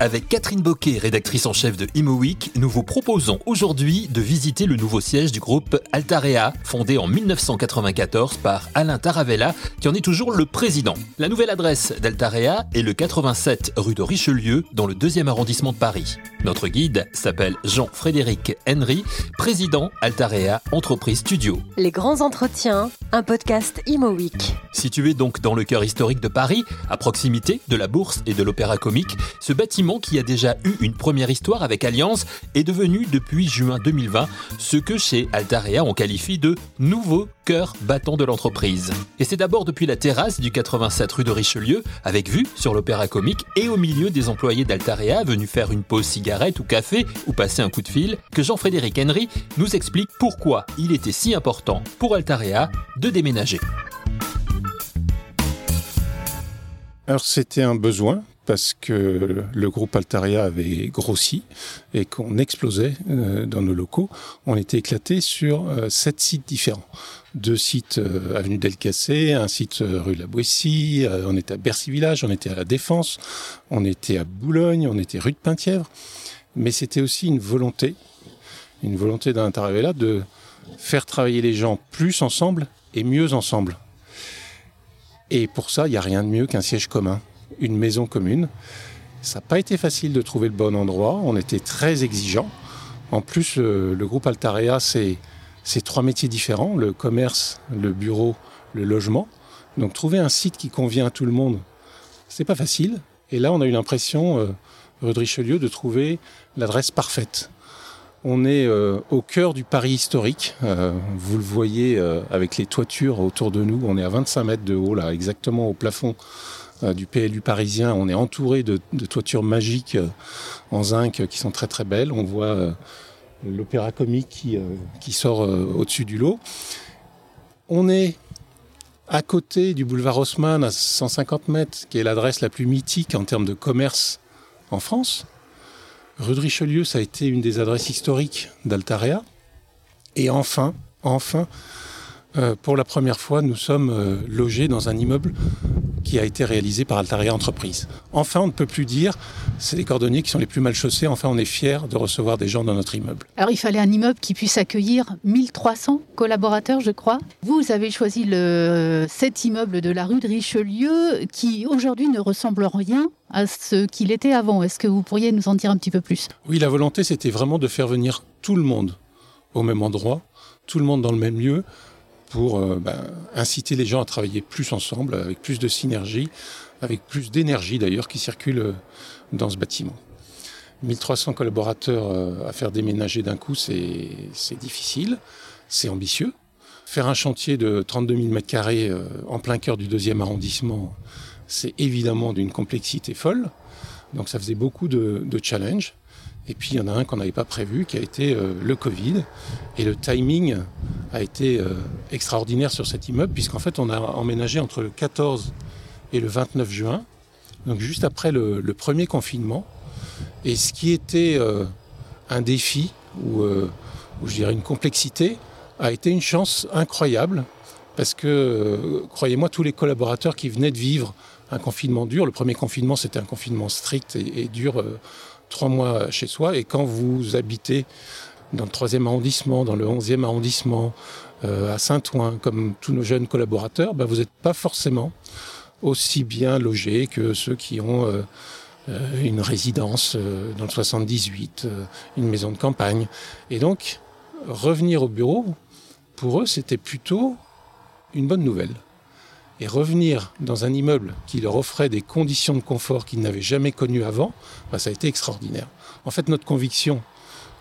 Avec Catherine Boquet, rédactrice en chef de Imo Week, nous vous proposons aujourd'hui de visiter le nouveau siège du groupe Altarea, fondé en 1994 par Alain Taravella, qui en est toujours le président. La nouvelle adresse d'Altarea est le 87 rue de Richelieu, dans le deuxième arrondissement de Paris. Notre guide s'appelle Jean-Frédéric Henry, président Altarea Entreprise Studio. Les grands entretiens, un podcast Imo Week. Situé donc dans le cœur historique de Paris, à proximité de la Bourse et de l'Opéra Comique, ce bâtiment qui a déjà eu une première histoire avec Allianz est devenu depuis juin 2020 ce que chez Altarea on qualifie de nouveau cœur battant de l'entreprise. Et c'est d'abord depuis la terrasse du 87 rue de Richelieu, avec vue sur l'Opéra Comique et au milieu des employés d'Altarea venus faire une pause cigarette ou café ou passer un coup de fil, que Jean-Frédéric Henry nous explique pourquoi il était si important pour Altarea de déménager. Alors c'était un besoin parce que le groupe Altaria avait grossi et qu'on explosait euh, dans nos locaux. On était éclaté sur euh, sept sites différents. Deux sites euh, avenue Delcassé, un site rue de la Boissy, on était à Bercy Village, on était à la Défense, on était à Boulogne, on était rue de Penthièvre. Mais c'était aussi une volonté, une volonté d'un de faire travailler les gens plus ensemble et mieux ensemble. Et pour ça, il n'y a rien de mieux qu'un siège commun, une maison commune. Ça n'a pas été facile de trouver le bon endroit, on était très exigeants. En plus, euh, le groupe Altarea, c'est trois métiers différents, le commerce, le bureau, le logement. Donc trouver un site qui convient à tout le monde, c'est pas facile. Et là, on a eu l'impression, euh, rue de Richelieu, de trouver l'adresse parfaite. On est euh, au cœur du Paris historique. Euh, vous le voyez avec les toitures autour de nous. On est à 25 mètres de haut, là, exactement au plafond du PLU parisien. On est entouré de, toitures magiques en zinc qui sont très très belles. On voit l'opéra comique qui, qui sort au-dessus du lot. On est à côté du boulevard Haussmann à 150 mètres, qui est l'adresse la plus mythique en termes de commerce en France. Rue de Richelieu, ça a été une des adresses historiques d'Altarea. Et enfin, enfin, euh, pour la première fois, nous sommes euh, logés dans un immeuble qui a été réalisé par Altaria Entreprise. Enfin, on ne peut plus dire c'est les cordonniers qui sont les plus mal chaussés. Enfin, on est fiers de recevoir des gens dans notre immeuble. Alors, il fallait un immeuble qui puisse accueillir 1300 collaborateurs, je crois. Vous avez choisi le, cet immeuble de la rue de Richelieu qui aujourd'hui ne ressemble en rien à ce qu'il était avant. Est-ce que vous pourriez nous en dire un petit peu plus? Oui, la volonté, c'était vraiment de faire venir tout le monde au même endroit, tout le monde dans le même lieu, pour euh, ben, inciter les gens à travailler plus ensemble, avec plus de synergie, avec plus d'énergie d'ailleurs qui circule euh, dans ce bâtiment. 1300 collaborateurs euh, à faire déménager d'un coup, c'est difficile, c'est ambitieux. Faire un chantier de 32 000 m2 en plein cœur du deuxième arrondissement, c'est évidemment d'une complexité folle. Donc ça faisait beaucoup de, de challenges. Et puis il y en a un qu'on n'avait pas prévu, qui a été euh, le Covid. Et le timing a été euh, extraordinaire sur cet immeuble, puisqu'en fait on a emménagé entre le 14 et le 29 juin, donc juste après le, premier confinement. Et ce qui était euh, un défi, ou, je dirais une complexité, a été une chance incroyable, parce que, croyez-moi, tous les collaborateurs qui venaient de vivre un confinement dur, le premier confinement c'était un confinement strict et dur trois mois chez soi. Et quand vous habitez dans le troisième arrondissement, dans le onzième arrondissement, euh, à Saint-Ouen, comme tous nos jeunes collaborateurs, ben, vous n'êtes pas forcément aussi bien logés que ceux qui ont euh, euh, une résidence dans le 78, une maison de campagne. Et donc, revenir au bureau, pour eux, c'était plutôt une bonne nouvelle et revenir dans un immeuble qui leur offrait des conditions de confort qu'ils n'avaient jamais connues avant, bah, ça a été extraordinaire. En fait, notre conviction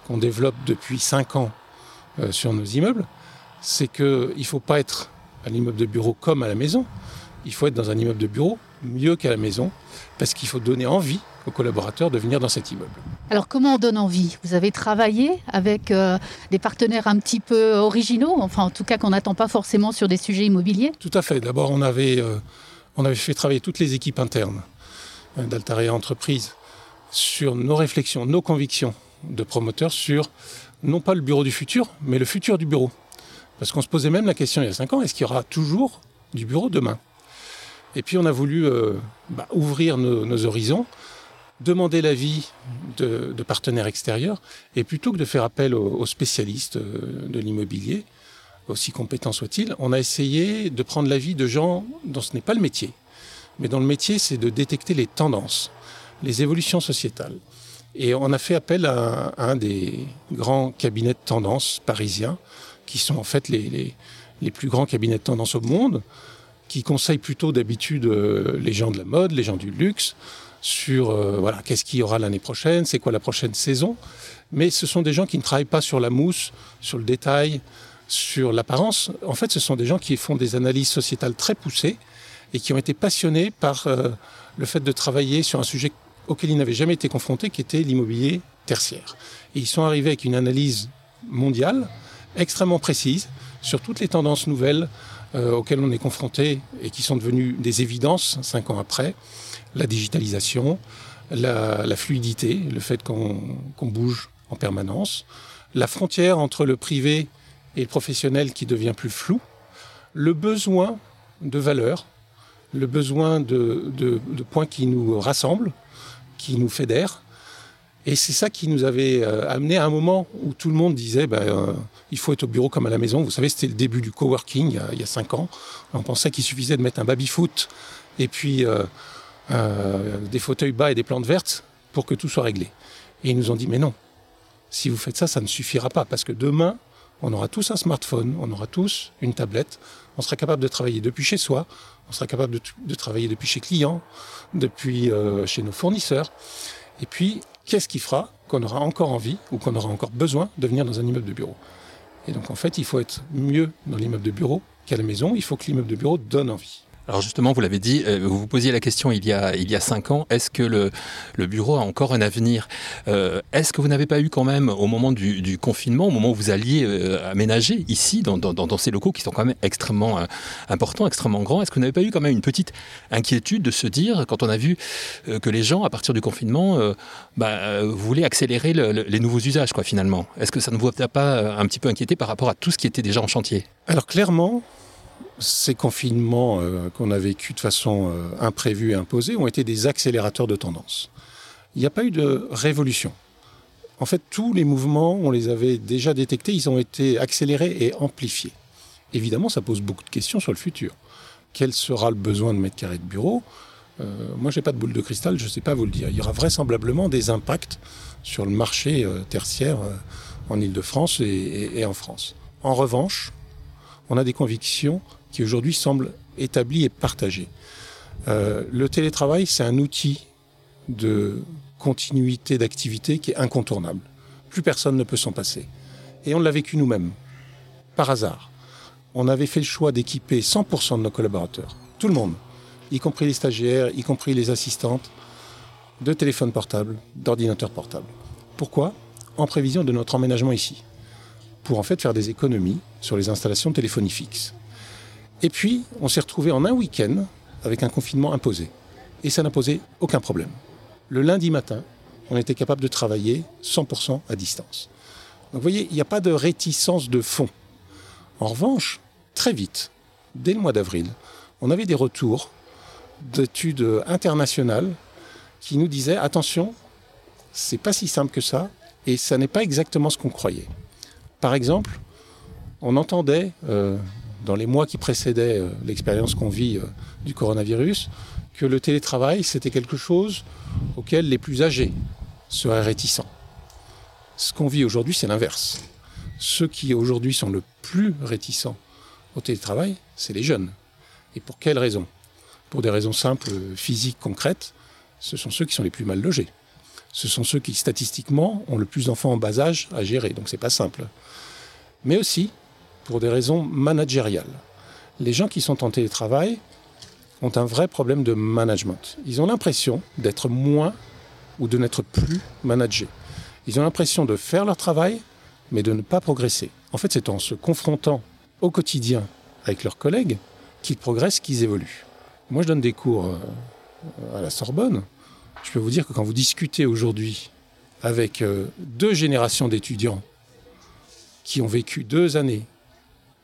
qu'on développe depuis cinq ans euh, sur nos immeubles, c'est qu'il ne faut pas être à l'immeuble de bureau comme à la maison, il faut être dans un immeuble de bureau mieux qu'à la maison, parce qu'il faut donner envie aux collaborateurs de venir dans cet immeuble. Alors comment on donne envie? Vous avez travaillé avec euh, des partenaires un petit peu originaux, enfin en tout cas qu'on n'attend pas forcément sur des sujets immobiliers? Tout à fait. D'abord on avait, euh, fait travailler toutes les équipes internes euh, d'Altaria Entreprise sur nos réflexions, nos convictions de promoteurs sur non pas le bureau du futur, mais le futur du bureau. Parce qu'on se posait même la question il y a cinq ans, est-ce qu'il y aura toujours du bureau demain? Et puis on a voulu bah, ouvrir nos horizons, demander l'avis de, partenaires extérieurs, et plutôt que de faire appel aux, spécialistes euh, de l'immobilier, aussi compétents soient-ils, on a essayé de prendre l'avis de gens dont ce n'est pas le métier, mais dont le métier c'est de détecter les tendances, les évolutions sociétales. Et on a fait appel à, un des grands cabinets de tendance parisiens, qui sont en fait les, les, les plus grands cabinets de tendance au monde, qui conseillent plutôt d'habitude euh, les gens de la mode, les gens du luxe, sur euh, voilà, qu'est-ce qu'il y aura l'année prochaine, c'est quoi la prochaine saison. Mais ce sont des gens qui ne travaillent pas sur la mousse, sur le détail, sur l'apparence. En fait, ce sont des gens qui font des analyses sociétales très poussées et qui ont été passionnés par euh, le fait de travailler sur un sujet auquel ils n'avaient jamais été confrontés, qui était l'immobilier tertiaire. Et ils sont arrivés avec une analyse mondiale extrêmement précise sur toutes les tendances nouvelles euh, auxquelles on est confronté et qui sont devenues des évidences cinq ans après. La digitalisation, la, fluidité, le fait qu'on bouge en permanence, la frontière entre le privé et le professionnel qui devient plus flou, le besoin de valeur, le besoin de, points qui nous rassemblent, qui nous fédèrent. Et c'est ça qui nous avait euh, amené à un moment où tout le monde disait ben, euh, il faut être au bureau comme à la maison. Vous savez, c'était le début du coworking il y a, il y a cinq ans. On pensait qu'il suffisait de mettre un baby-foot et puis euh, euh, des fauteuils bas et des plantes vertes pour que tout soit réglé. Et ils nous ont dit mais non, si vous faites ça, ça ne suffira pas parce que demain, on aura tous un smartphone, on aura tous une tablette, on sera capable de travailler depuis chez soi, on sera capable de, travailler depuis chez clients, depuis euh, chez nos fournisseurs. Et puis, qu'est-ce qui fera qu'on aura encore envie ou qu'on aura encore besoin de venir dans un immeuble de bureau? Et donc, en fait, il faut être mieux dans l'immeuble de bureau qu'à la maison. Il faut que l'immeuble de bureau donne envie. Alors justement, vous l'avez dit, euh, vous vous posiez la question il y a, il y a cinq ans, est-ce que le, le bureau a encore un avenir? Euh, Est-ce que vous n'avez pas eu quand même, au moment du, du confinement, au moment où vous alliez euh, aménager ici, dans, dans, dans, ces locaux qui sont quand même extrêmement euh, importants, extrêmement grands, est-ce que vous n'avez pas eu quand même une petite inquiétude de se dire, quand on a vu euh, que les gens, à partir du confinement, euh, bah, voulaient accélérer le, le, les nouveaux usages, quoi, finalement? Est-ce que ça ne vous a pas un petit peu inquiété par rapport à tout ce qui était déjà en chantier? Alors clairement, ces confinements euh, qu'on a vécu de façon euh, imprévue et imposée ont été des accélérateurs de tendance. Il n'y a pas eu de révolution. En fait, tous les mouvements, on les avait déjà détectés, ils ont été accélérés et amplifiés. Évidemment, ça pose beaucoup de questions sur le futur. Quel sera le besoin de mètres carrés de bureau? Euh, Moi, je n'ai pas de boule de cristal, je ne sais pas vous le dire. Il y aura vraisemblablement des impacts sur le marché tertiaire en Ile-de-France et en France. En revanche, on a des convictions qui aujourd'hui semble établi et partagé. Euh, le télétravail, c'est un outil de continuité d'activité qui est incontournable. Plus personne ne peut s'en passer. Et on l'a vécu nous-mêmes, par hasard. On avait fait le choix d'équiper 100% de nos collaborateurs, tout le monde, y compris les stagiaires, y compris les assistantes, de téléphones portables, d'ordinateurs portables. Pourquoi? En prévision de notre emménagement ici, pour en fait faire des économies sur les installations de téléphonie fixe. Et puis, on s'est retrouvé en un week-end avec un confinement imposé. Et ça n'a posé aucun problème. Le lundi matin, on était capable de travailler 100% à distance. Donc, vous voyez, il n'y a pas de réticence de fond. En revanche, très vite, dès le mois d'avril, on avait des retours d'études internationales qui nous disaient attention, c'est pas si simple que ça, et ça n'est pas exactement ce qu'on croyait. Par exemple, on entendait euh, dans les mois qui précédaient euh, l'expérience qu'on vit euh, du coronavirus, que le télétravail, c'était quelque chose auquel les plus âgés seraient réticents. Ce qu'on vit aujourd'hui, c'est l'inverse. Ceux qui aujourd'hui sont le plus réticents au télétravail, c'est les jeunes. Et pour quelles raisons? Pour des raisons simples, physiques, concrètes, ce sont ceux qui sont les plus mal logés. Ce sont ceux qui, statistiquement, ont le plus d'enfants en bas âge à gérer, donc c'est pas simple. Mais aussi pour des raisons managériales. Les gens qui sont en télétravail ont un vrai problème de management. Ils ont l'impression d'être moins ou de n'être plus managés. Ils ont l'impression de faire leur travail, mais de ne pas progresser. En fait, c'est en se confrontant au quotidien avec leurs collègues qu'ils progressent, qu'ils évoluent. Moi, je donne des cours euh, à la Sorbonne. Je peux vous dire que quand vous discutez aujourd'hui avec euh, deux générations d'étudiants qui ont vécu deux années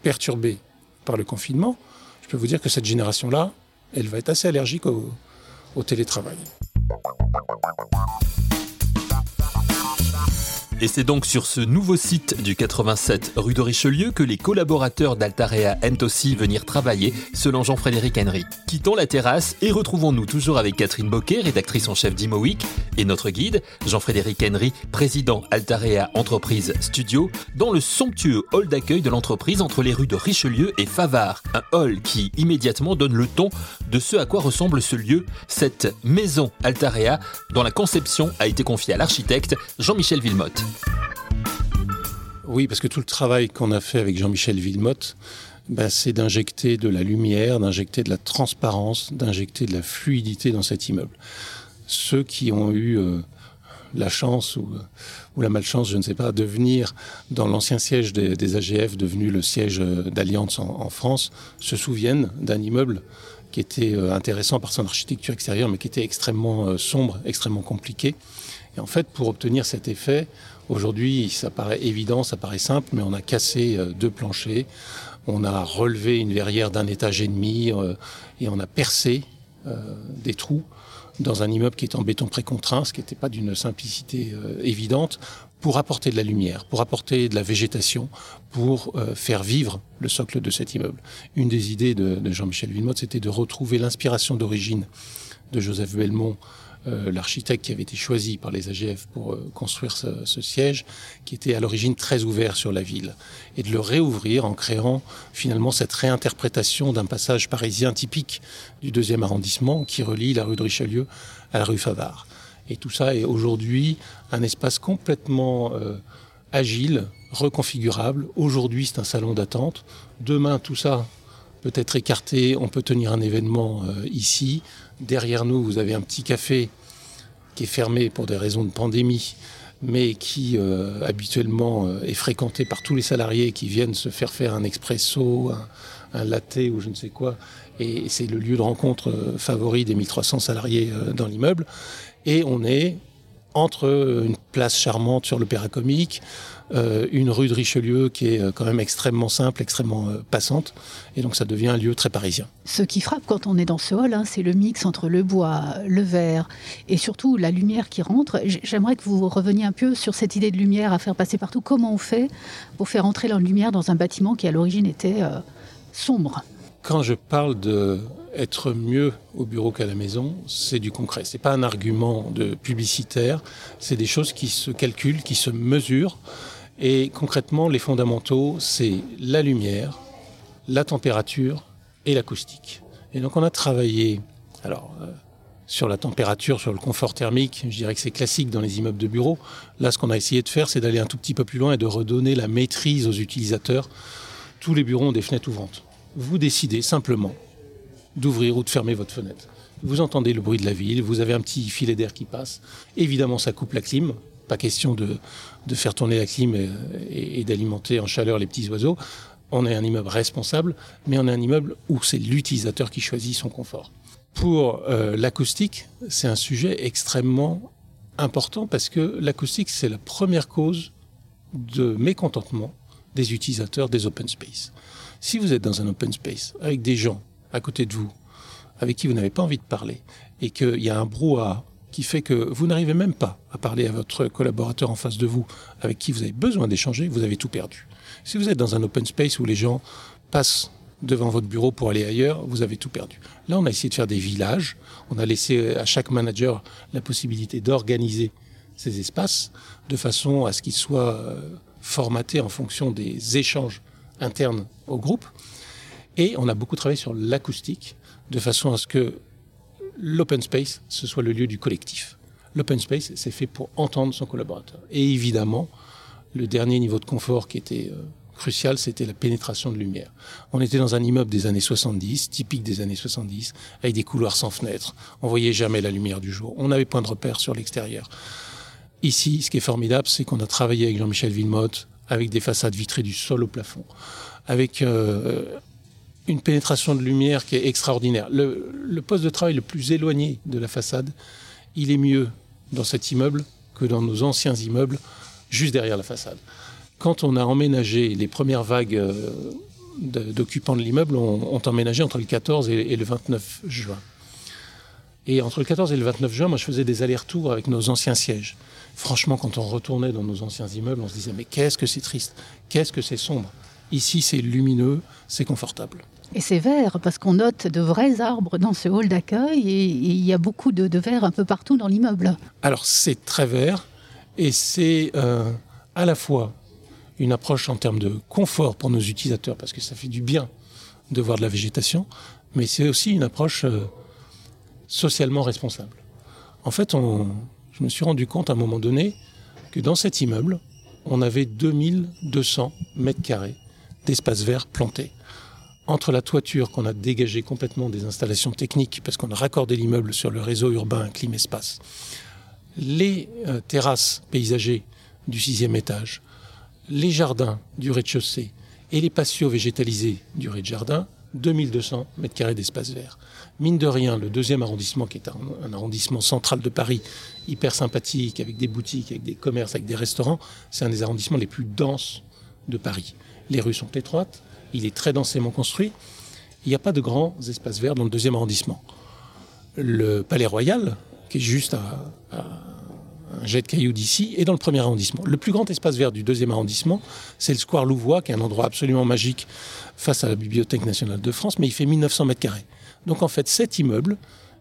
perturbée par le confinement, je peux vous dire que cette génération-là, elle va être assez allergique au, télétravail. Et c'est donc sur ce nouveau site du 87 rue de Richelieu que les collaborateurs d'Altarea aiment aussi venir travailler, selon Jean-Frédéric Henry. Quittons la terrasse et retrouvons-nous toujours avec Catherine Boquet, rédactrice en chef d'Imo et notre guide, Jean-Frédéric Henry, président Altarea Entreprise Studio, dans le somptueux hall d'accueil de l'entreprise entre les rues de Richelieu et Favard. Un hall qui immédiatement donne le ton de ce à quoi ressemble ce lieu, cette maison Altarea, dont la conception a été confiée à l'architecte Jean-Michel Villemotte. Oui, parce que tout le travail qu'on a fait avec Jean-Michel Villemotte, ben, c'est d'injecter de la lumière, d'injecter de la transparence, d'injecter de la fluidité dans cet immeuble. Ceux qui ont eu euh, la chance ou, ou, la malchance, je ne sais pas, de venir dans l'ancien siège des, AGF, devenu le siège euh, d'Alliance en, France, se souviennent d'un immeuble qui était euh, intéressant par son architecture extérieure, mais qui était extrêmement sombre, extrêmement compliqué. Et en fait, pour obtenir cet effet, Aujourd'hui, ça paraît évident, ça paraît simple, mais on a cassé euh, deux planchers, on a relevé une verrière d'un étage et demi euh, et on a percé euh, des trous dans un immeuble qui est en béton précontraint, ce qui n'était pas d'une simplicité évidente, pour apporter de la lumière, pour apporter de la végétation, pour faire vivre le socle de cet immeuble. Une des idées de, de Jean-Michel Villemotte, c'était de retrouver l'inspiration d'origine de Joseph Belmont l'architecte qui avait été choisi par les AGF pour euh, construire ce, siège, qui était à l'origine très ouvert sur la ville, et de le réouvrir en créant finalement cette réinterprétation d'un passage parisien typique du deuxième arrondissement qui relie la rue de Richelieu à la rue Favard. Et tout ça est aujourd'hui un espace complètement euh, agile, reconfigurable. Aujourd'hui, c'est un salon d'attente. Demain, tout ça peut être écarté. On peut tenir un événement euh, ici. Derrière nous, vous avez un petit café qui est fermé pour des raisons de pandémie, mais qui euh, habituellement euh, est fréquenté par tous les salariés qui viennent se faire faire un expresso, un, un latte ou je ne sais quoi. Et c'est le lieu de rencontre euh, favori des 1300 salariés dans l'immeuble. Et on est entre une place charmante sur l'opéra comique, euh, une rue de Richelieu qui est euh, quand même extrêmement simple, extrêmement euh, passante, et donc ça devient un lieu très parisien. Ce qui frappe quand on est dans ce hall, hein, c'est le mix entre le bois, le verre et surtout la lumière qui rentre. J'aimerais que vous reveniez un peu sur cette idée de lumière à faire passer partout. Comment on fait pour faire entrer la lumière dans un bâtiment qui à l'origine était sombre? Quand je parle de être mieux au bureau qu'à la maison, c'est du concret. C'est pas un argument publicitaire, c'est des choses qui se calculent, qui se mesurent. Et concrètement, les fondamentaux, c'est la lumière, la température et l'acoustique. Et donc on a travaillé alors, euh, sur la température, sur le confort thermique. Je dirais que c'est classique dans les immeubles de bureau. Là, ce qu'on a essayé de faire, c'est d'aller un tout petit peu plus loin et de redonner la maîtrise aux utilisateurs. Tous les bureaux ont des fenêtres ouvrantes. Vous décidez simplement d'ouvrir ou de fermer votre fenêtre. Vous entendez le bruit de la ville, vous avez un petit filet d'air qui passe. Évidemment, ça coupe la clim. Pas question de, faire tourner la clim et d'alimenter en chaleur les petits oiseaux. On est un immeuble responsable, mais on est un immeuble où c'est l'utilisateur qui choisit son confort. Pour euh, l'acoustique, c'est un sujet extrêmement important parce que l'acoustique, c'est la première cause de mécontentement des utilisateurs des open space. Si vous êtes dans un open space avec des gens à côté de vous, avec qui vous n'avez pas envie de parler, et qu'il y a un brouhaha qui fait que vous n'arrivez même pas à parler à votre collaborateur en face de vous, avec qui vous avez besoin d'échanger, vous avez tout perdu. Si vous êtes dans un open space où les gens passent devant votre bureau pour aller ailleurs, vous avez tout perdu. Là, on a essayé de faire des villages, on a laissé à chaque manager la possibilité d'organiser ces espaces de façon à ce qu'ils soient formatés en fonction des échanges internes au groupe. Et on a beaucoup travaillé sur l'acoustique, de façon à ce que l'open space, ce soit le lieu du collectif. L'open space, c'est fait pour entendre son collaborateur. Et évidemment, le dernier niveau de confort qui était euh, crucial, c'était la pénétration de lumière. On était dans un immeuble des années 70, typique des années 70, avec des couloirs sans fenêtres. On voyait jamais la lumière du jour. On avait point de repère sur l'extérieur. Ici, ce qui est formidable, c'est qu'on a travaillé avec Jean-Michel Villemotte, avec des façades vitrées du sol au plafond, avec euh, une pénétration de lumière qui est extraordinaire. Le, poste de travail le plus éloigné de la façade, il est mieux dans cet immeuble que dans nos anciens immeubles, juste derrière la façade. Quand on a emménagé les premières vagues euh, d'occupants de, l'immeuble ont, emménagé entre le 14 et, le 29 juin. Et entre le 14 et le 29 juin, moi, je faisais des allers-retours avec nos anciens sièges. Franchement, quand on retournait dans nos anciens immeubles, on se disait, mais qu'est-ce que c'est triste, qu'est-ce que c'est sombre. Ici, c'est lumineux, c'est confortable. Et c'est vert, parce qu'on note de vrais arbres dans ce hall d'accueil, et il y a beaucoup de, de verre un peu partout dans l'immeuble. Alors, c'est très vert, et c'est euh, à la fois une approche en termes de confort pour nos utilisateurs, parce que ça fait du bien de voir de la végétation, mais c'est aussi une approche euh, socialement responsable. En fait, je me suis rendu compte à un moment donné que dans cet immeuble, on avait 2200 mètres carrés d'espace vert plantés. Entre la toiture qu'on a dégagée complètement des installations techniques, parce qu'on a raccordé l'immeuble sur le réseau urbain Clim Espace, les euh, terrasses paysagées du sixième étage, les jardins du rez-de-chaussée et les patios végétalisés du rez-de-jardin, 2200 mètres carrés d'espace vert. Mine de rien, le deuxième arrondissement, qui est un, arrondissement central de Paris, hyper sympathique, avec des boutiques, avec des commerces, avec des restaurants, c'est un des arrondissements les plus denses de Paris. Les rues sont étroites, il est très densément construit. Il n'y a pas de grands espaces verts dans le deuxième arrondissement. Le Palais Royal, qui est juste à jet de cailloux d'ici, et dans le premier arrondissement. Le plus grand espace vert du deuxième arrondissement, c'est le Square Louvois, qui est un endroit absolument magique face à la Bibliothèque nationale de France, mais il fait 1900 mètres carrés. Donc en fait, cet immeuble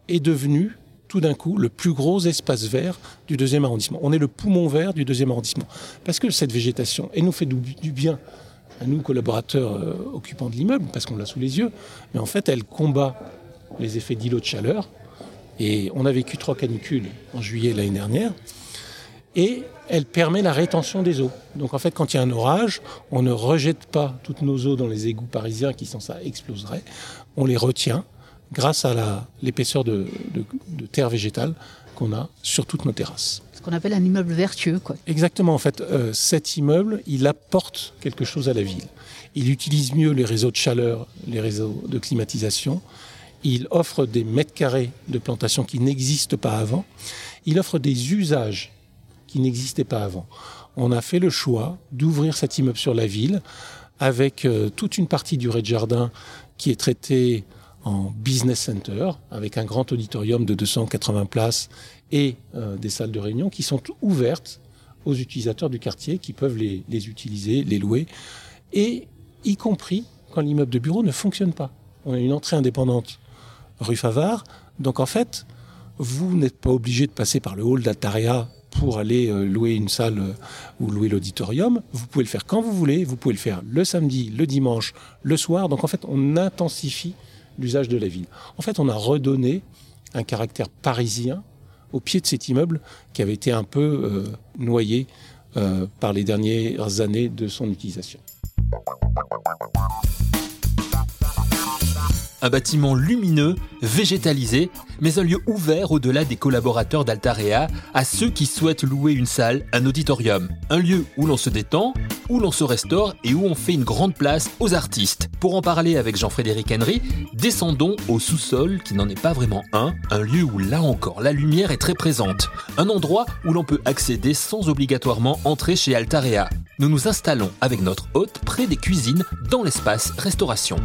est devenu tout d'un coup le plus gros espace vert du deuxième arrondissement. On est le poumon vert du deuxième arrondissement. Parce que cette végétation, elle nous fait du, bien à nous, collaborateurs euh, occupants de l'immeuble, parce qu'on l'a sous les yeux, mais en fait, elle combat les effets d'îlots de chaleur. Et on a vécu trois canicules en juillet l'année dernière et elle permet la rétention des eaux. Donc en fait, quand il y a un orage, on ne rejette pas toutes nos eaux dans les égouts parisiens qui sans ça exploseraient, on les retient grâce à l'épaisseur de, terre végétale qu'on a sur toutes nos terrasses. Ce qu'on appelle un immeuble vertueux. Quoi. Exactement, en fait, euh, cet immeuble, il apporte quelque chose à la ville. Il utilise mieux les réseaux de chaleur, les réseaux de climatisation. Il offre des mètres carrés de plantation qui n'existent pas avant. Il offre des usages qui n'existait pas avant. On a fait le choix d'ouvrir cet immeuble sur la ville avec euh, toute une partie du rez-de-jardin qui est traitée en business center, avec un grand auditorium de 280 places et euh, des salles de réunion qui sont ouvertes aux utilisateurs du quartier qui peuvent les, utiliser, les louer, et y compris quand l'immeuble de bureau ne fonctionne pas. On a une entrée indépendante rue Favard, donc en fait, vous n'êtes pas obligé de passer par le hall d'Altaria pour aller euh, louer une salle euh, ou louer l'auditorium. Vous pouvez le faire quand vous voulez, vous pouvez le faire le samedi, le dimanche, le soir. Donc en fait, on intensifie l'usage de la ville. En fait, on a redonné un caractère parisien au pied de cet immeuble qui avait été un peu euh, noyé par les dernières années de son utilisation. Un bâtiment lumineux, végétalisé, mais un lieu ouvert au-delà des collaborateurs d'Altarea à ceux qui souhaitent louer une salle, un auditorium. Un lieu où l'on se détend, où l'on se restaure et où on fait une grande place aux artistes. Pour en parler avec Jean-Frédéric Henry, descendons au sous-sol qui n'en est pas vraiment un, un lieu où là encore la lumière est très présente. Un endroit où l'on peut accéder sans obligatoirement entrer chez Altarea. Nous nous installons avec notre hôte près des cuisines dans l'espace restauration.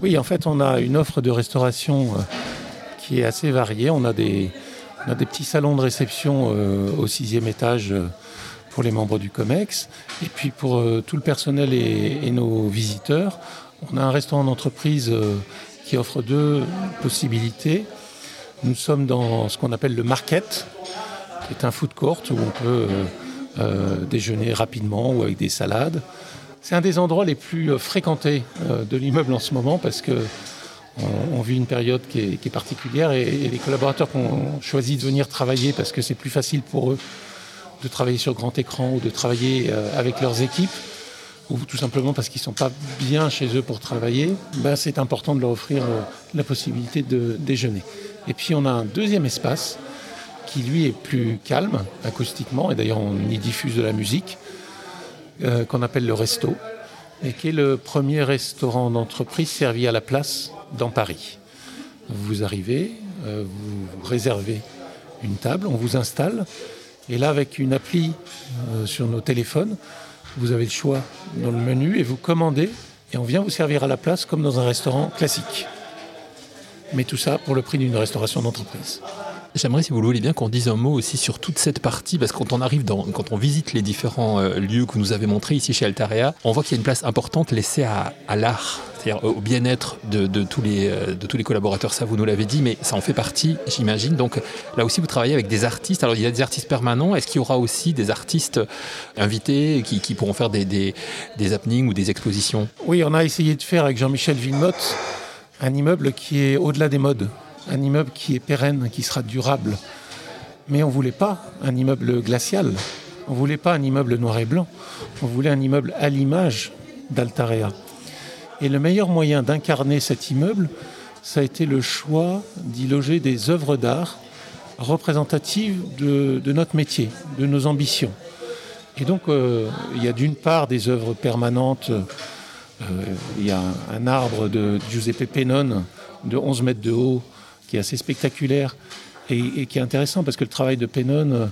Oui, en fait, on a une offre de restauration euh, qui est assez variée. On a des, petits salons de réception euh, au sixième étage euh, pour les membres du COMEX. Et puis pour tout le personnel et, nos visiteurs, on a un restaurant d'entreprise qui offre deux possibilités. Nous sommes dans ce qu'on appelle le market, qui est un food court où on peut déjeuner rapidement ou avec des salades. C'est un des endroits les plus euh, fréquentés euh, de l'immeuble en ce moment parce que on, vit une période qui est, particulière et, les collaborateurs ont choisi de venir travailler parce que c'est plus facile pour eux de travailler sur grand écran ou de travailler euh, avec leurs équipes ou tout simplement parce qu'ils ne sont pas bien chez eux pour travailler, ben c'est important de leur offrir la possibilité de déjeuner. Et puis on a un deuxième espace qui lui est plus calme acoustiquement, et d'ailleurs on y diffuse de la musique, euh, qu'on appelle le Resto, et qui est le premier restaurant d'entreprise servi à la place dans Paris. Vous arrivez, euh, vous réservez une table, on vous installe, et là avec une appli euh, sur nos téléphones, Vous avez le choix dans le menu et vous commandez et on vient vous servir à la place comme dans un restaurant classique. Mais tout ça pour le prix d'une restauration d'entreprise. J'aimerais, si vous le voulez bien, qu'on dise un mot aussi sur toute cette partie, parce que quand on arrive dans, quand on visite les différents euh, lieux que vous nous avez montrés ici chez Altarea, on voit qu'il y a une place importante laissée à, l'art, c'est-à-dire au bien-être de, de, tous les, euh, de tous les collaborateurs. Ça, vous nous l'avez dit, mais ça en fait partie, j'imagine. Donc là aussi, vous travaillez avec des artistes. Alors, il y a des artistes permanents. Est-ce qu'il y aura aussi des artistes invités qui, pourront faire des, des, des happenings ou des expositions? Oui, on a essayé de faire avec Jean-Michel Villemotte un immeuble qui est au-delà des modes un immeuble qui est pérenne, qui sera durable. Mais on ne voulait pas un immeuble glacial, on ne voulait pas un immeuble noir et blanc, on voulait un immeuble à l'image d'Altarea. Et le meilleur moyen d'incarner cet immeuble, ça a été le choix d'y loger des œuvres d'art représentatives de, notre métier, de nos ambitions. Et donc, euh, il y a d'une part des œuvres permanentes. Euh, il y a un, un, arbre de Giuseppe Pennone de 11 mètres de haut qui est assez spectaculaire et, qui est intéressant parce que le travail de Pennone, euh,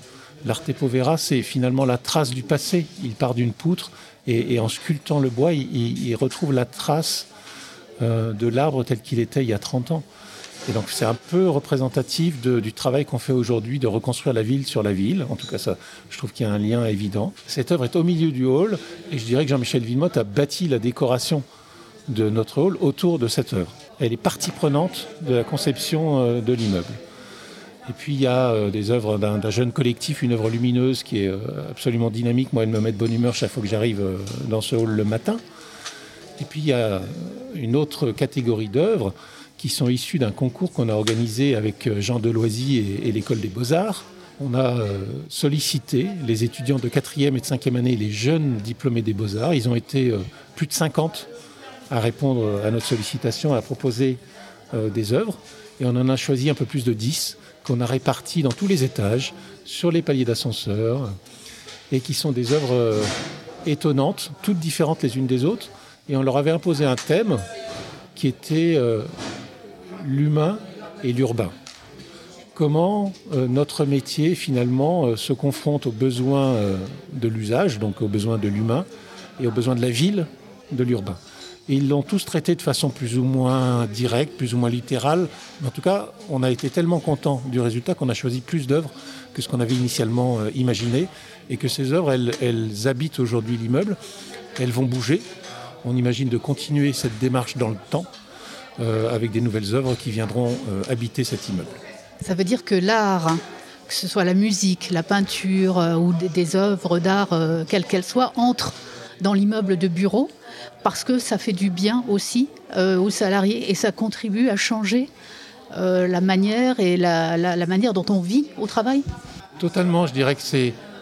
l'arte povera, c'est finalement la trace du passé. Il part d'une poutre et, en sculptant le bois, il, retrouve la trace euh, de l'arbre tel qu'il était il y a 30 ans. Et donc c'est un peu représentatif du travail qu'on fait aujourd'hui de reconstruire la ville sur la ville. En tout cas, ça, je trouve qu'il y a un lien évident. Cette œuvre est au milieu du hall et je dirais que Jean-Michel Villemotte a bâti la décoration de notre hall autour de cette œuvre. Elle est partie prenante de la conception euh, de l'immeuble. Et puis il y a euh, des œuvres d'un jeune collectif, une œuvre lumineuse qui est euh, absolument dynamique. Moi, elle me met de bonne humeur chaque fois que j'arrive dans ce hall le matin. Et puis il y a une autre catégorie d'œuvres qui sont issues d'un concours qu'on a organisé avec Jean Deloisy et, et l'école des beaux-arts. On a sollicité les étudiants de 4e et de 5e année, les jeunes diplômés des beaux-arts. Ils ont été plus de 50 à répondre à notre sollicitation, à proposer euh, des œuvres. Et on en a choisi un peu plus de 10 qu'on a répartis dans tous les étages, sur les paliers d'ascenseur, et qui sont des œuvres euh, étonnantes, toutes différentes les unes des autres. Et on leur avait imposé un thème qui était euh, l'humain et l'urbain. Comment notre métier finalement se confronte aux besoins de l'usage, donc aux besoins de l'humain, et aux besoins de la ville, de l'urbain. Ils l'ont tous traité de façon plus ou moins directe, plus ou moins littérale. Mais en tout cas, on a été tellement content du résultat qu'on a choisi plus d'œuvres que ce qu'on avait initialement euh, imaginé. Et que ces œuvres, elles, elles habitent aujourd'hui l'immeuble. Elles vont bouger. On imagine de continuer cette démarche dans le temps euh, avec des nouvelles œuvres qui viendront euh, habiter cet immeuble. Ça veut dire que l'art, que ce soit la musique, la peinture ou des, des œuvres d'art, quelles qu'elles soient, entrent dans l'immeuble de bureau parce que ça fait du bien aussi euh, aux salariés et ça contribue à changer euh, la manière et la, manière dont on vit au travail. Totalement, je dirais que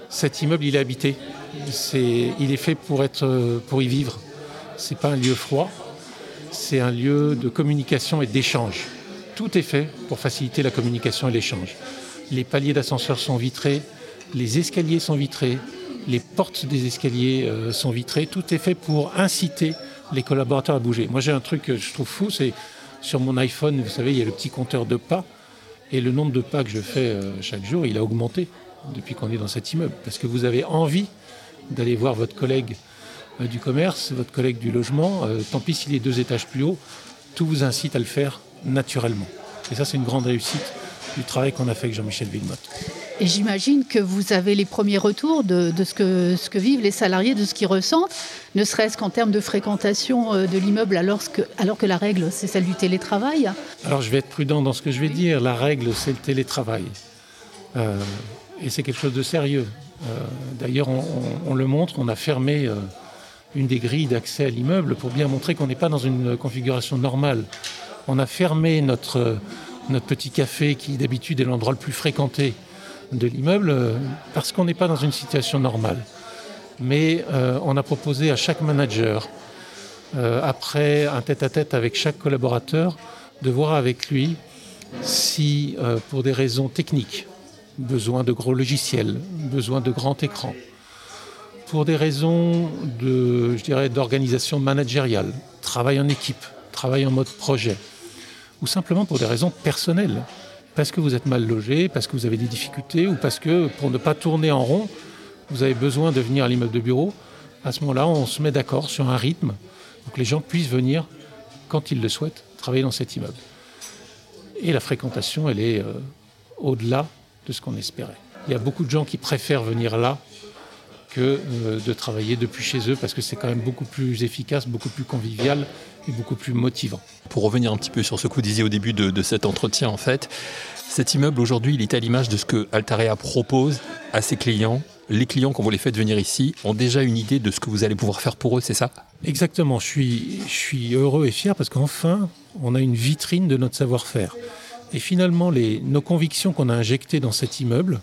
cet immeuble il est habité. Il est fait pour être pour y vivre. C'est pas un lieu froid, c'est un lieu de communication et d'échange. Tout est fait pour faciliter la communication et l'échange. Les paliers d'ascenseur sont vitrés, les escaliers sont vitrés, les portes des escaliers euh, sont vitrées, tout est fait pour inciter les collaborateurs à bouger. Moi j'ai un truc que je trouve fou, c'est sur mon iPhone, vous savez, il y a le petit compteur de pas, et le nombre de pas que je fais euh, chaque jour, il a augmenté depuis qu'on est dans cet immeuble, parce que vous avez envie d'aller voir votre collègue euh, du commerce, votre collègue du logement, tant pis s'il est deux étages plus haut, tout vous incite à le faire naturellement. Et ça c'est une grande réussite du travail qu'on a fait avec Jean-Michel Villemotte. Et j'imagine que vous avez les premiers retours de, ce, que, vivent les salariés, de ce qu'ils ressentent, ne serait-ce qu'en termes de fréquentation euh, de l'immeuble alors que, alors que la règle, c'est celle du télétravail. Alors je vais être prudent dans ce que je vais dire. La règle, c'est le télétravail. Euh, et c'est quelque chose de sérieux. Euh, D'ailleurs, on, le montre, on a fermé une des grilles d'accès à l'immeuble pour bien montrer qu'on n'est pas dans une configuration normale. On a fermé notre, notre petit café qui d'habitude est l'endroit le plus fréquenté de l'immeuble euh, parce qu'on n'est pas dans une situation normale. Mais euh, on a proposé à chaque manager, euh, après un tête-à-tête -tête avec chaque collaborateur, de voir avec lui si, pour des raisons techniques, besoin de gros logiciels, besoin de grands écrans, pour des raisons de, je dirais, d'organisation managériale, travail en équipe, travail en mode projet, ou simplement pour des raisons personnelles, parce que vous êtes mal logé, parce que vous avez des difficultés, ou parce que pour ne pas tourner en rond, vous avez besoin de venir à l'immeuble de bureau À ce moment-là, on se met d'accord sur un rythme pour que les gens puissent venir, quand ils le souhaitent, travailler dans cet immeuble. Et la fréquentation, elle est euh, au-delà de ce qu'on espérait. Il y a beaucoup de gens qui préfèrent venir là que euh, de travailler depuis chez eux parce que c'est quand même beaucoup plus efficace, beaucoup plus convivial et beaucoup plus motivant. Pour revenir un petit peu sur ce que vous disiez au début de, de cet entretien, en fait, cet immeuble aujourd'hui, il est à l'image de ce que Altarea propose à ses clients. Les clients, quand vous les faites venir ici, ont déjà une idée de ce que vous allez pouvoir faire pour eux, c'est ça? Exactement, je suis, je suis heureux et fier parce qu'enfin, on a une vitrine de notre savoir-faire. Et finalement, les, nos convictions qu'on a injectées dans cet immeuble,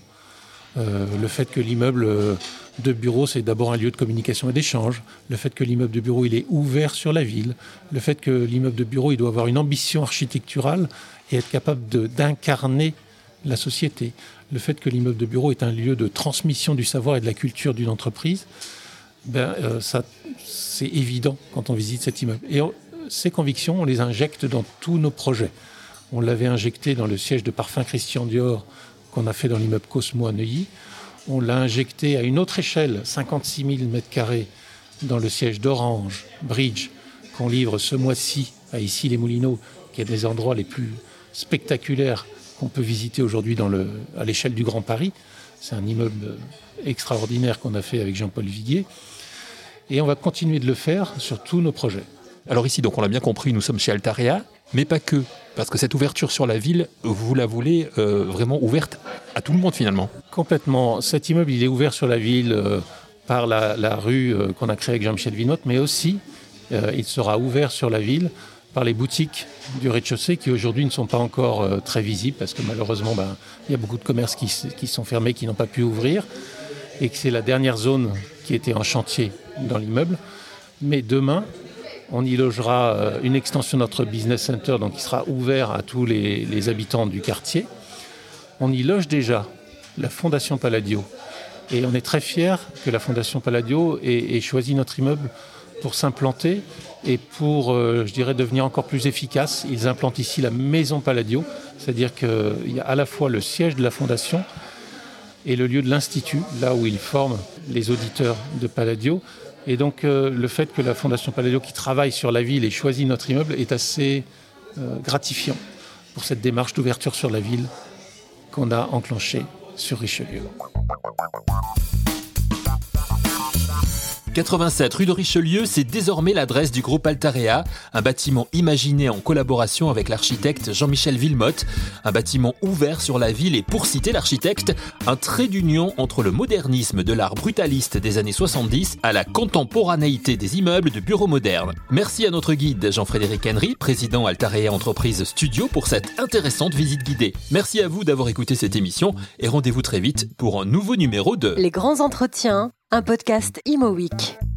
euh, le fait que l'immeuble euh, de bureau, c'est d'abord un lieu de communication et d'échange, le fait que l'immeuble de bureau, il est ouvert sur la ville, le fait que l'immeuble de bureau, il doit avoir une ambition architecturale et être capable d'incarner la société, le fait que l'immeuble de bureau est un lieu de transmission du savoir et de la culture d'une entreprise, ben, euh, c'est évident quand on visite cet immeuble. Et ces convictions, on les injecte dans tous nos projets. On l'avait injecté dans le siège de parfum Christian Dior qu'on a fait dans l'immeuble Cosmo à Neuilly. On l'a injecté à une autre échelle, 56 000 m2, dans le siège d'Orange, Bridge, qu'on livre ce mois-ci à Issy-les-Moulineaux, qui est des endroits les plus spectaculaires qu'on peut visiter aujourd'hui à l'échelle du Grand Paris. C'est un immeuble extraordinaire qu'on a fait avec Jean-Paul Viguier. Et on va continuer de le faire sur tous nos projets. Alors ici, donc on l'a bien compris, nous sommes chez Altaria, mais pas que. Parce que cette ouverture sur la ville, vous la voulez euh, vraiment ouverte à tout le monde finalement Complètement. Cet immeuble, il est ouvert sur la ville euh, par la, rue euh, qu'on a créée avec Jean-Michel Vinotte, mais aussi il sera ouvert sur la ville par les boutiques du rez-de-chaussée qui aujourd'hui ne sont pas encore très visibles parce que malheureusement, ben, il y a beaucoup de commerces qui, qui sont fermés, qui n'ont pas pu ouvrir et que c'est la dernière zone qui était en chantier dans l'immeuble. Mais demain, on y logera euh, une extension de notre business center, donc qui sera ouvert à tous les, habitants du quartier. On y loge déjà la Fondation Palladio. Et on est très fiers que la Fondation Palladio ait, ait choisi notre immeuble pour s'implanter et pour, euh, je dirais, devenir encore plus efficace. Ils implantent ici la Maison Palladio, c'est-à-dire qu'il y a à la fois le siège de la Fondation et le lieu de l'Institut, là où ils forment les auditeurs de Palladio. Et donc euh, le fait que la Fondation Palladio qui travaille sur la ville ait choisi notre immeuble est assez euh, gratifiant pour cette démarche d'ouverture sur la ville qu'on a enclenchée sur Richelieu. 87 rue de Richelieu, c'est désormais l'adresse du groupe Altarea, un bâtiment imaginé en collaboration avec l'architecte Jean-Michel Villemotte, un bâtiment ouvert sur la ville et pour citer l'architecte, un trait d'union entre le modernisme de l'art brutaliste des années 70 à la contemporanéité des immeubles de bureaux modernes. Merci à notre guide Jean-Frédéric Henry, président Altarea Entreprise Studio pour cette intéressante visite guidée. Merci à vous d'avoir écouté cette émission et rendez-vous très vite pour un nouveau numéro de Les grands entretiens un podcast Imo Week.